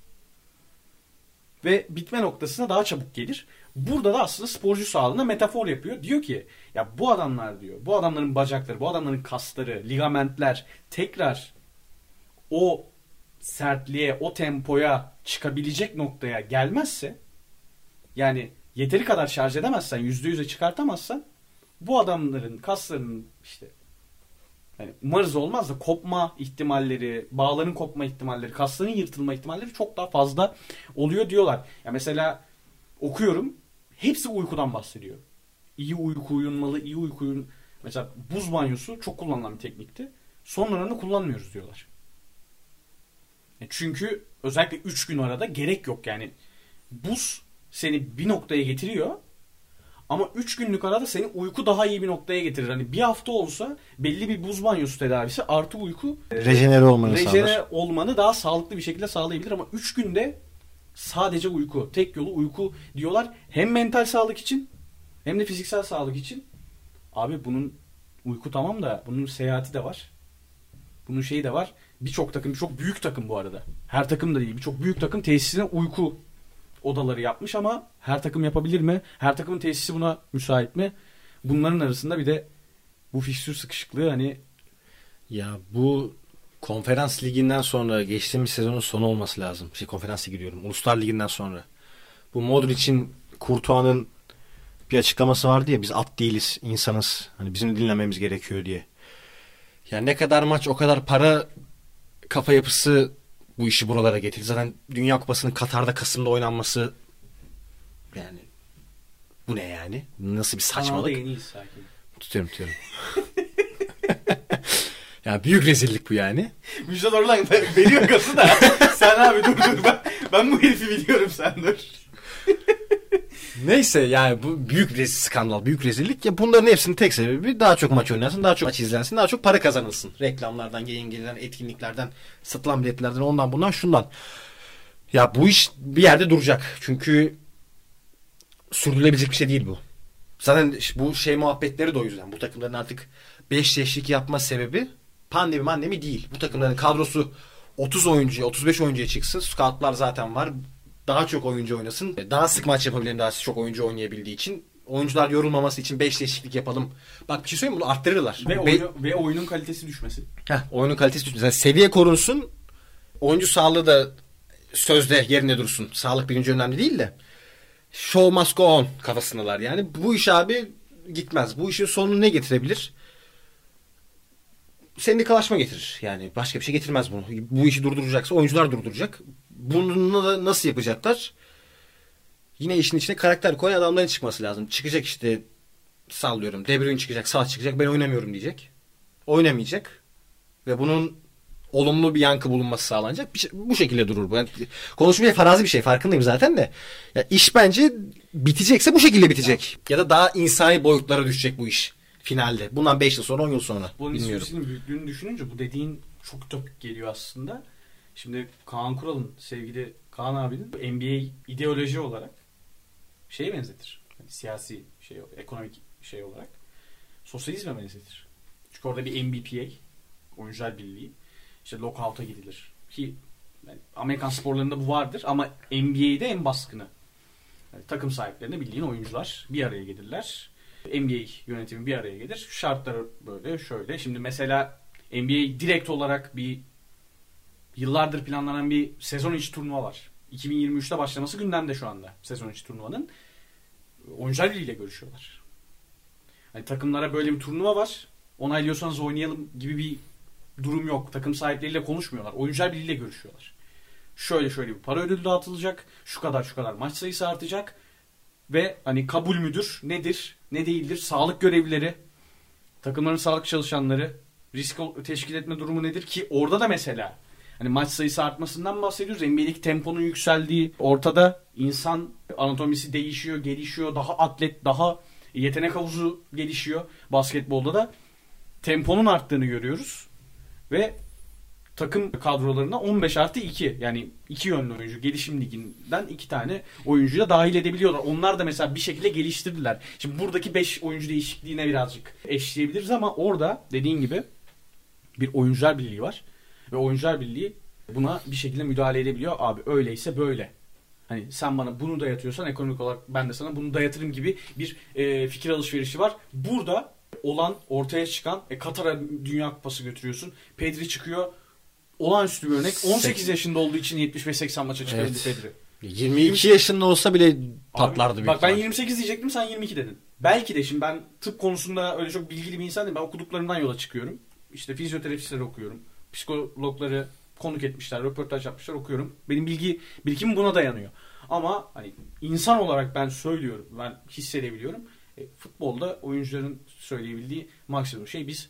Ve bitme noktasına daha çabuk gelir. Burada da aslında sporcu sağlığına metafor yapıyor. Diyor ki ya bu adamlar diyor bu adamların bacakları, bu adamların kasları, ligamentler tekrar o sertliğe, o tempoya çıkabilecek noktaya gelmezse yani yeteri kadar şarj edemezsen, %100'e çıkartamazsan bu adamların kaslarının işte yani umarız olmaz da kopma ihtimalleri, bağların kopma ihtimalleri, kasların yırtılma ihtimalleri çok daha fazla oluyor diyorlar. Ya mesela okuyorum hepsi uykudan bahsediyor. İyi uyku uyunmalı, iyi uyku uyun... Mesela buz banyosu çok kullanılan bir teknikti. Sonralarını kullanmıyoruz diyorlar. E Çünkü özellikle 3 gün arada gerek yok yani. Buz seni bir noktaya getiriyor. Ama 3 günlük arada seni uyku daha iyi bir noktaya getirir. Hani bir hafta olsa belli bir buz banyosu tedavisi artı uyku
Rejenere olmanı
rejene
sağlar.
olmanı daha sağlıklı bir şekilde sağlayabilir ama 3 günde sadece uyku, tek yolu uyku diyorlar. Hem mental sağlık için hem de fiziksel sağlık için. Abi bunun uyku tamam da bunun seyahati de var. Bunun şeyi de var. Birçok takım, birçok büyük takım bu arada. Her takım da değil. Birçok büyük takım tesisine uyku odaları yapmış ama her takım yapabilir mi? Her takımın tesisi buna müsait mi? Bunların arasında bir de bu fikstür sıkışıklığı hani
Ya bu konferans liginden sonra geçtiğimiz sezonun sonu olması lazım. Şey konferans ligi diyorum. Uluslar liginden sonra. Bu Modric'in Courtois'ın bir açıklaması vardı ya biz at değiliz insanız. Hani bizim dinlememiz gerekiyor diye. Yani ne kadar maç o kadar para kafa yapısı bu işi buralara getirdi. Zaten Dünya Kupası'nın Katar'da Kasım'da oynanması yani bu ne yani? Nasıl bir
kanalda
saçmalık?
yeniyiz sakin.
Tutuyorum tutuyorum. ya büyük rezillik bu yani.
Müjdat Orlan veriyor gazı da. sen abi dur dur ben, ben bu herifi biliyorum sen dur.
Neyse yani bu büyük rezil skandal, büyük rezillik. Ya bunların hepsinin tek sebebi daha çok maç oynansın, daha çok maç izlensin, daha çok para kazanılsın. Reklamlardan, yayın gelirlerden, etkinliklerden, satılan biletlerden, ondan bundan şundan. Ya bu iş bir yerde duracak. Çünkü sürdürülebilecek bir şey değil bu. Zaten bu şey muhabbetleri de o yüzden. Bu takımların artık 5 teşvik yapma sebebi pandemi mandemi değil. Bu takımların kadrosu 30 oyuncuya, 35 oyuncuya çıksın. Scoutlar zaten var. Daha çok oyuncu oynasın. Daha sık maç yapabilen daha çok oyuncu oynayabildiği için. Oyuncular yorulmaması için 5 değişiklik yapalım. Bak bir şey söyleyeyim bunu arttırırlar.
Ve,
Be-
oyunu, ve oyunun kalitesi düşmesi.
Heh, oyunun kalitesi düşmüyor. Mesela seviye korunsun oyuncu sağlığı da sözde yerine dursun. Sağlık birinci önemli değil de. Show must go on kafasındalar. Yani bu iş abi gitmez. Bu işin sonu ne getirebilir? Sendikalaşma getirir. Yani başka bir şey getirmez bunu. Bu işi durduracaksa oyuncular durduracak. Bunu da nasıl yapacaklar? Yine işin içine karakter koyan adamların çıkması lazım. Çıkacak işte sallıyorum. De Bruyne çıkacak, sağ çıkacak. Ben oynamıyorum diyecek. Oynamayacak. Ve bunun olumlu bir yankı bulunması sağlanacak. Bir şey, bu şekilde durur bu. Yani konuşmaya farazi bir şey farkındayım zaten de. Ya iş bence bitecekse bu şekilde bitecek. Ya da daha insani boyutlara düşecek bu iş finalde. Bundan 5 yıl sonra 10 yıl sonra.
Bunun
Bilmiyorum.
ilişkisinin büyüklüğünü düşününce bu dediğin çok topik geliyor aslında. Şimdi Kaan Kural'ın sevgili Kaan abinin NBA ideoloji olarak şeye benzetir. Yani siyasi şey, ekonomik şey olarak sosyalizme benzetir. Çünkü orada bir NBPA, Oyuncular Birliği, işte lockout'a gidilir. Ki yani Amerikan sporlarında bu vardır ama NBA'de en baskını. Yani takım sahiplerine bildiğin oyuncular bir araya gelirler. NBA yönetimi bir araya gelir. Şartları böyle şöyle. Şimdi mesela NBA direkt olarak bir yıllardır planlanan bir sezon içi turnuva var. 2023'te başlaması gündemde şu anda sezon içi turnuvanın. Oyuncular ile görüşüyorlar. Hani takımlara böyle bir turnuva var. Onaylıyorsanız oynayalım gibi bir durum yok. Takım sahipleriyle konuşmuyorlar. Oyuncular Birliği ile görüşüyorlar. Şöyle şöyle bir para ödülü dağıtılacak. Şu kadar şu kadar maç sayısı artacak. Ve hani kabul müdür? Nedir? Ne değildir? Sağlık görevlileri, takımların sağlık çalışanları, risk teşkil etme durumu nedir? Ki orada da mesela hani maç sayısı artmasından bahsediyoruz. NBA'deki temponun yükseldiği ortada insan anatomisi değişiyor, gelişiyor. Daha atlet, daha yetenek havuzu gelişiyor. Basketbolda da temponun arttığını görüyoruz. Ve takım kadrolarına 15 artı 2 yani iki yönlü oyuncu gelişim liginden iki tane oyuncuyu da dahil edebiliyorlar. Onlar da mesela bir şekilde geliştirdiler. Şimdi buradaki 5 oyuncu değişikliğine birazcık eşleyebiliriz ama orada dediğin gibi bir oyuncular birliği var. Ve oyuncular birliği buna bir şekilde müdahale edebiliyor. Abi öyleyse böyle. Hani sen bana bunu dayatıyorsan ekonomik olarak ben de sana bunu dayatırım gibi bir e, fikir alışverişi var. Burada olan ortaya çıkan e, Katar'a Dünya Kupası götürüyorsun. Pedri çıkıyor olağanüstü bir örnek. 18 yaşında olduğu için 70 ve 80 maça çıkabildi
Evet.
Pedri.
22 yaşında olsa bile patlardı
Abi,
büyük
Bak ben
ihtimal.
28 diyecektim sen 22 dedin. Belki de şimdi ben tıp konusunda öyle çok bilgili bir insan değilim. Ben okuduklarımdan yola çıkıyorum. İşte fizyoterapistleri okuyorum. Psikologları konuk etmişler, röportaj yapmışlar okuyorum. Benim bilgi birikimim buna dayanıyor. Ama hani insan olarak ben söylüyorum, ben hissedebiliyorum. E, futbolda oyuncuların söyleyebildiği maksimum şey biz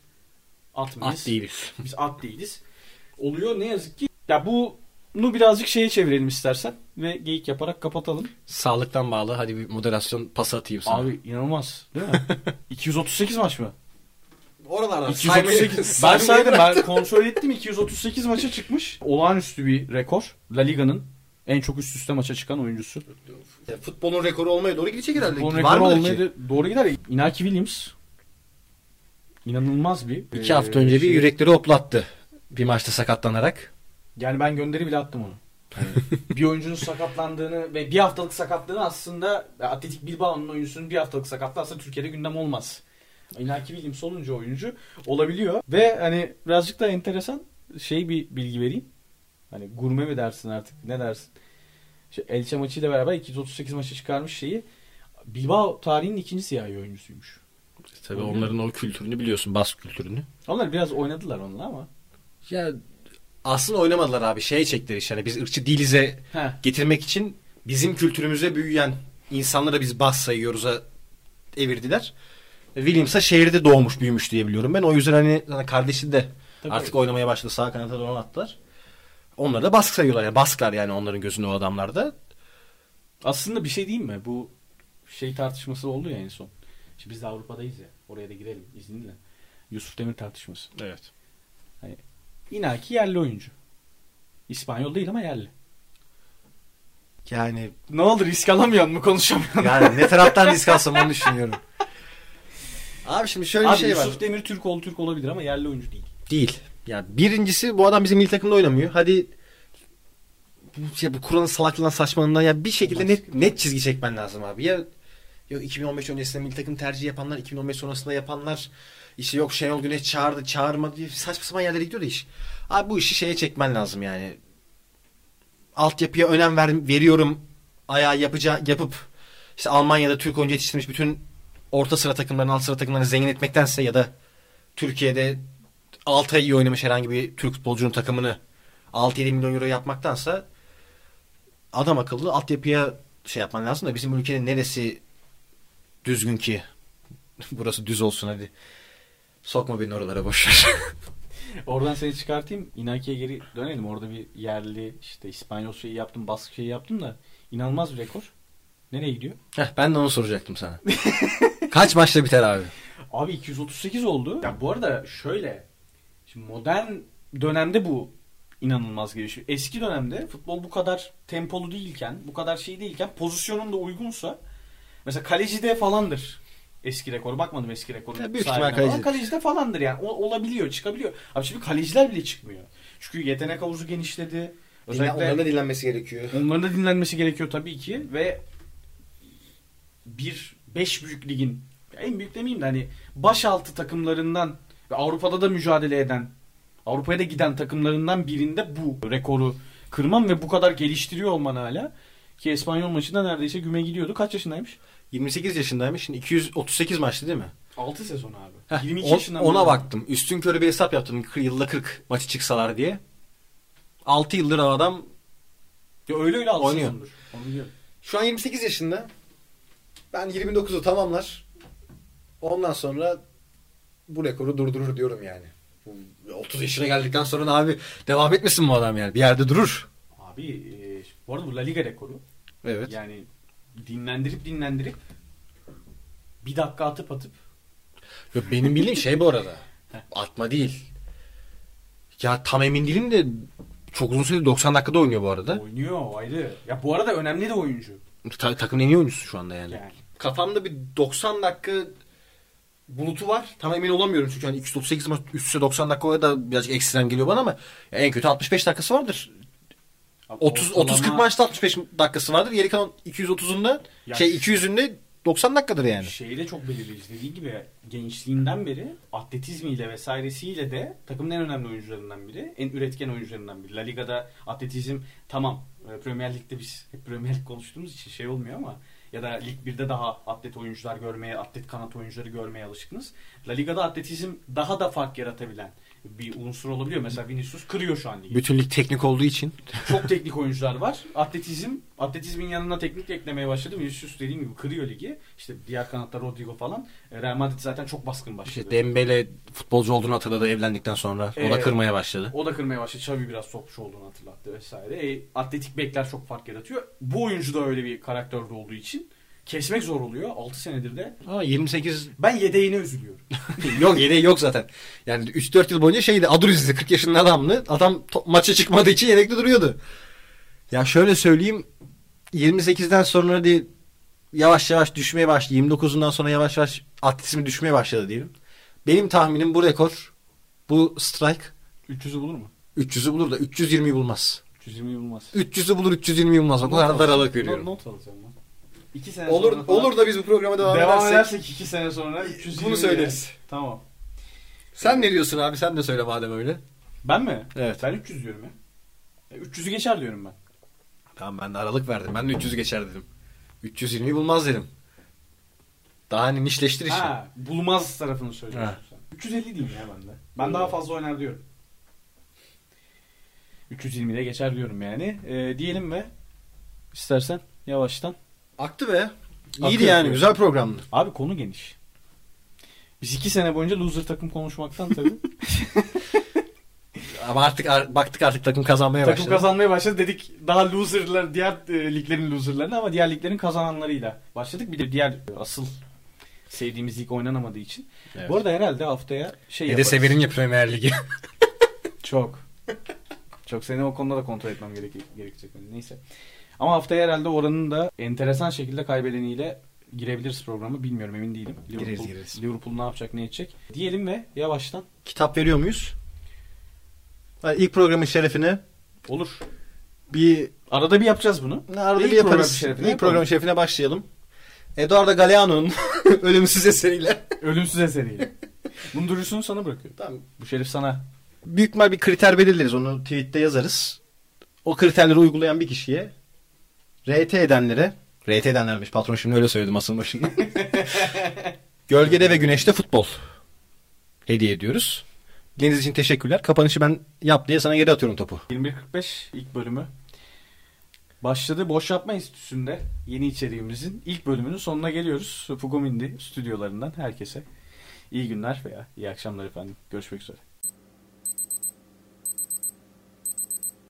at mıyız?
At değiliz.
Biz at değiliz. Oluyor ne yazık ki. Ya bunu birazcık şeye çevirelim istersen ve geyik yaparak kapatalım.
Sağlıktan bağlı. Hadi bir moderasyon pası atayım sana.
Abi inanılmaz değil mi? 238 maç mı?
oralardan
238. ben saydım ben kontrol ettim 238 maça çıkmış. Olağanüstü bir rekor. La Liga'nın en çok üst üste maça çıkan oyuncusu.
Futbolun rekoru olmaya doğru gidecek herhalde.
Futbolun
Var
rekoru
mıdır
olmaya doğru gider. Inaki Williams inanılmaz bir
İki
e,
hafta önce bir
şey.
yürekleri hoplattı. Bir maçta sakatlanarak.
Yani ben gönderi bile attım onu. Hani bir oyuncunun sakatlandığını ve bir haftalık sakatlığını aslında Atletik Bilbao'nun oyuncusunun bir haftalık sakatlığı aslında Türkiye'de gündem olmaz. Inaki Williams olunca oyuncu olabiliyor. Ve hani birazcık da enteresan şey bir bilgi vereyim. Hani gurme mi dersin artık ne dersin? İşte Elche maçıyla beraber 238 maça çıkarmış şeyi. Bilbao tarihinin ikinci siyahi oyuncusuymuş.
Tabii onların o kültürünü biliyorsun. Bask kültürünü.
Onlar biraz oynadılar onunla ama.
Ya aslında oynamadılar abi. Şey çektiler iş. Hani biz ırkçı değilize getirmek için bizim kültürümüze büyüyen insanlara biz bas sayıyoruz'a evirdiler. Williams'a şehirde doğmuş büyümüş diye biliyorum ben. O yüzden hani zaten kardeşi de
Tabii.
artık oynamaya başladı. Sağ kanata doğru attılar. Onları da bask sayıyorlar. Yani basklar yani onların gözünde o adamlarda.
Aslında bir şey diyeyim mi? Bu şey tartışması oldu ya en son. Şimdi biz de Avrupa'dayız ya. Oraya da girelim izninle. Yusuf Demir tartışması.
Evet.
İnaki yerli oyuncu. İspanyol değil ama yerli.
Yani
Ne oldu risk alamıyorsun mu konuşamıyorsun?
yani ne taraftan risk alsam onu düşünüyorum. Abi şimdi şöyle
Abi
bir şey var.
Yusuf Demir Türk ol Türk olabilir ama yerli oyuncu değil.
Değil. Ya birincisi bu adam bizim milli takımda oynamıyor. Hadi bu, ya bu Kur'an'ın salaklığından saçmalığından ya bir şekilde net net çizgi çekmen lazım abi. Ya yok 2015 öncesinde milli takım tercih yapanlar, 2015 sonrasında yapanlar işte yok Şenol Güneş çağırdı, çağırmadı diye saçma sapan yerlere gidiyor da iş. Abi bu işi şeye çekmen lazım yani. altyapıya önem ver, veriyorum ayağı yapacağı yapıp işte Almanya'da Türk oyuncu yetiştirmiş bütün orta sıra takımlarını, alt sıra takımlarını zengin etmektense ya da Türkiye'de 6 ay iyi oynamış herhangi bir Türk futbolcunun takımını 6-7 milyon euro yapmaktansa adam akıllı altyapıya şey yapman lazım da bizim ülkenin neresi düzgün ki burası düz olsun hadi. Sokma beni oralara boşver.
Oradan seni çıkartayım. Inaki'ye geri dönelim. Orada bir yerli işte İspanyol şeyi yaptım, baskı şeyi yaptım da inanılmaz bir rekor. Nereye gidiyor?
Heh, ben de onu soracaktım sana. Kaç maçta biter abi?
Abi 238 oldu. Ya bu arada şöyle. Şimdi modern dönemde bu inanılmaz gelişiyor. Eski dönemde futbol bu kadar tempolu değilken, bu kadar şey değilken pozisyonun da uygunsa mesela kalecide falandır eski rekoru. Bakmadım eski rekoru.
Ya büyük ihtimal kaleci.
Kalecide falandır yani. O, olabiliyor, çıkabiliyor. Abi şimdi kaleciler bile çıkmıyor. Çünkü yetenek havuzu genişledi. Özellikle
dinlenmesi gerekiyor.
Onların da dinlenmesi gerekiyor tabii ki ve bir beş büyük ligin en büyük demeyeyim de hani başaltı takımlarından ve Avrupa'da da mücadele eden Avrupa'ya da giden takımlarından birinde bu rekoru kırmam ve bu kadar geliştiriyor olman hala ki İspanyol maçında neredeyse güme gidiyordu. Kaç yaşındaymış?
28 yaşındaymış. Şimdi 238 maçtı değil mi?
6 sezon abi.
Heh,
22
on-
yaşından
ona
beri.
baktım. Üstün körü bir hesap yaptım. Yılda 40 maçı çıksalar diye. 6 yıldır adam
Ya öyle öyle 6
Oynuyor.
sezondur. Onu.
Şu an 28 yaşında. Ben 29'u tamamlar. Ondan sonra bu rekoru durdurur diyorum yani. Bu 30 yaşına geldikten sonra da abi devam etmesin bu adam yani. Bir yerde durur.
Abi e, bu arada bu La Liga rekoru.
Evet.
Yani dinlendirip dinlendirip bir dakika atıp atıp
Yok, benim bildiğim şey bu arada. Atma değil. Ya tam emin değilim de çok uzun süredir 90 dakikada oynuyor bu arada.
oynuyor ayrı. Ya bu arada önemli de oyuncu.
Ta- takımın en iyi oyuncusu şu anda yani.
Yani.
Kafamda bir 90 dakika bulutu var. Tam emin olamıyorum çünkü hani 238 maç üst üste 90 dakika o da birazcık ekstrem geliyor bana ama en kötü 65 dakikası vardır. 30 30 40 maçta 65 dakikası vardır. Geri kalan 230'unda
Ya
şey
şu-
200'ünde 90 dakikadır yani.
Şeyi de çok belirleyici. Dediği gibi gençliğinden beri atletizmiyle vesairesiyle de takımın en önemli oyuncularından biri. En üretken oyuncularından biri. La Liga'da atletizm tamam. e, Premier Lig'de biz hep Premier Lig konuştuğumuz için şey olmuyor ama ya da Lig 1'de daha atlet oyuncular görmeye, atlet kanat oyuncuları görmeye alışkınız. La Liga'da atletizm daha da fark yaratabilen bir unsur olabiliyor. Mesela Vinicius kırıyor şu an ligi.
Bütün lig teknik olduğu için.
Çok teknik oyuncular var. Atletizm, atletizmin yanına teknik eklemeye başladı. Vinicius dediğim gibi kırıyor ligi. İşte diğer kanatta Rodrigo falan. E, Real Madrid zaten çok baskın başladı.
İşte Dembele futbolcu olduğunu hatırladı evlendikten sonra. O da kırmaya başladı.
O da kırmaya başladı. Xavi biraz topçu olduğunu hatırlattı vesaire. E, atletik bekler çok fark yaratıyor. Bu oyuncu da öyle bir karakterde olduğu için kesmek zor oluyor. 6 senedir de.
Ama 28
Ben yedeğine üzülüyorum.
yok yedeği yok zaten. Yani 3-4 yıl boyunca şeydi Aduriz'di 40 yaşında adamlı. Adam to- maça çıkmadığı için yedekte duruyordu. Ya şöyle söyleyeyim 28'den sonra hadi yavaş yavaş düşmeye başladı. 29'undan sonra yavaş yavaş atletizmi düşmeye başladı diyelim. Benim tahminim bu rekor bu strike
300'ü bulur mu?
300'ü bulur da 320'yi bulmaz.
320'yi bulmaz.
300'ı bulur 320'yi bulmaz. O kadar dar aralık
Not,
veriyorum.
not alacağım lan. 2 sene
Olur
sonra falan-
olur da biz bu programa devam,
Devam
edersek,
edersek 2 sene sonra 320
bunu söyleriz.
Tamam.
Sen ne diyorsun abi? Sen de söyle madem öyle.
Ben mi?
Evet.
Ben 300 diyorum ya. E, 300'ü geçer diyorum ben.
Tamam ben de aralık verdim. Ben de 300 geçer dedim. 320'yi bulmaz dedim. Daha hani nişleştir işi.
Ha, bulmaz tarafını söylüyorsun
Ha.
sen. 350 diyeyim ya ben de. Ben daha fazla oynar diyorum. 320'de geçer diyorum yani. E, diyelim ve istersen yavaştan.
Aktı be. İyiydi
Akıyor,
yani. Güzel programdı.
Abi konu geniş. Biz iki sene boyunca loser takım konuşmaktan tabii.
Ama artık ar- baktık artık takım kazanmaya
takım
başladı.
kazanmaya başladı dedik. Daha loserlar diğer e, liglerin loserlarını ama diğer liglerin kazananlarıyla başladık. Bir de diğer e, asıl sevdiğimiz lig oynanamadığı için.
Evet.
Bu arada herhalde haftaya şey
de
yaparız.
severim ya Premier Ligi.
Çok. Çok seni o konuda da kontrol etmem gerek gerekecek. Neyse. Ama haftaya herhalde oranın da enteresan şekilde kaybedeniyle girebiliriz programı. Bilmiyorum emin değilim.
Gireriz,
Liverpool,
gireriz.
Liverpool ne yapacak ne edecek. Diyelim ve yavaştan.
Kitap veriyor muyuz? Hadi ilk programın şerefine
Olur.
bir
Arada bir yapacağız bunu.
arada
İlk
bir yaparız.
program şerefine
İlk
yapalım.
programın şerefine başlayalım. Eduardo Galeano'nun ölümsüz eseriyle.
Ölümsüz eseriyle. Bunun duyurusunu sana bırakıyorum.
Tamam.
Bu şerif sana.
Büyük ihtimal bir kriter belirleriz. Onu tweette yazarız. o kriterleri uygulayan bir kişiye RT edenlere RT edenlermiş patron şimdi öyle söyledi masanın başında. Gölgede ve güneşte futbol hediye ediyoruz. Dinlediğiniz için teşekkürler. Kapanışı ben yap diye sana geri atıyorum topu.
21.45 ilk bölümü başladı. Boş Yapma Enstitüsü'nde yeni içeriğimizin ilk bölümünün sonuna geliyoruz. Fugomindi stüdyolarından herkese iyi günler veya iyi akşamlar efendim. Görüşmek üzere.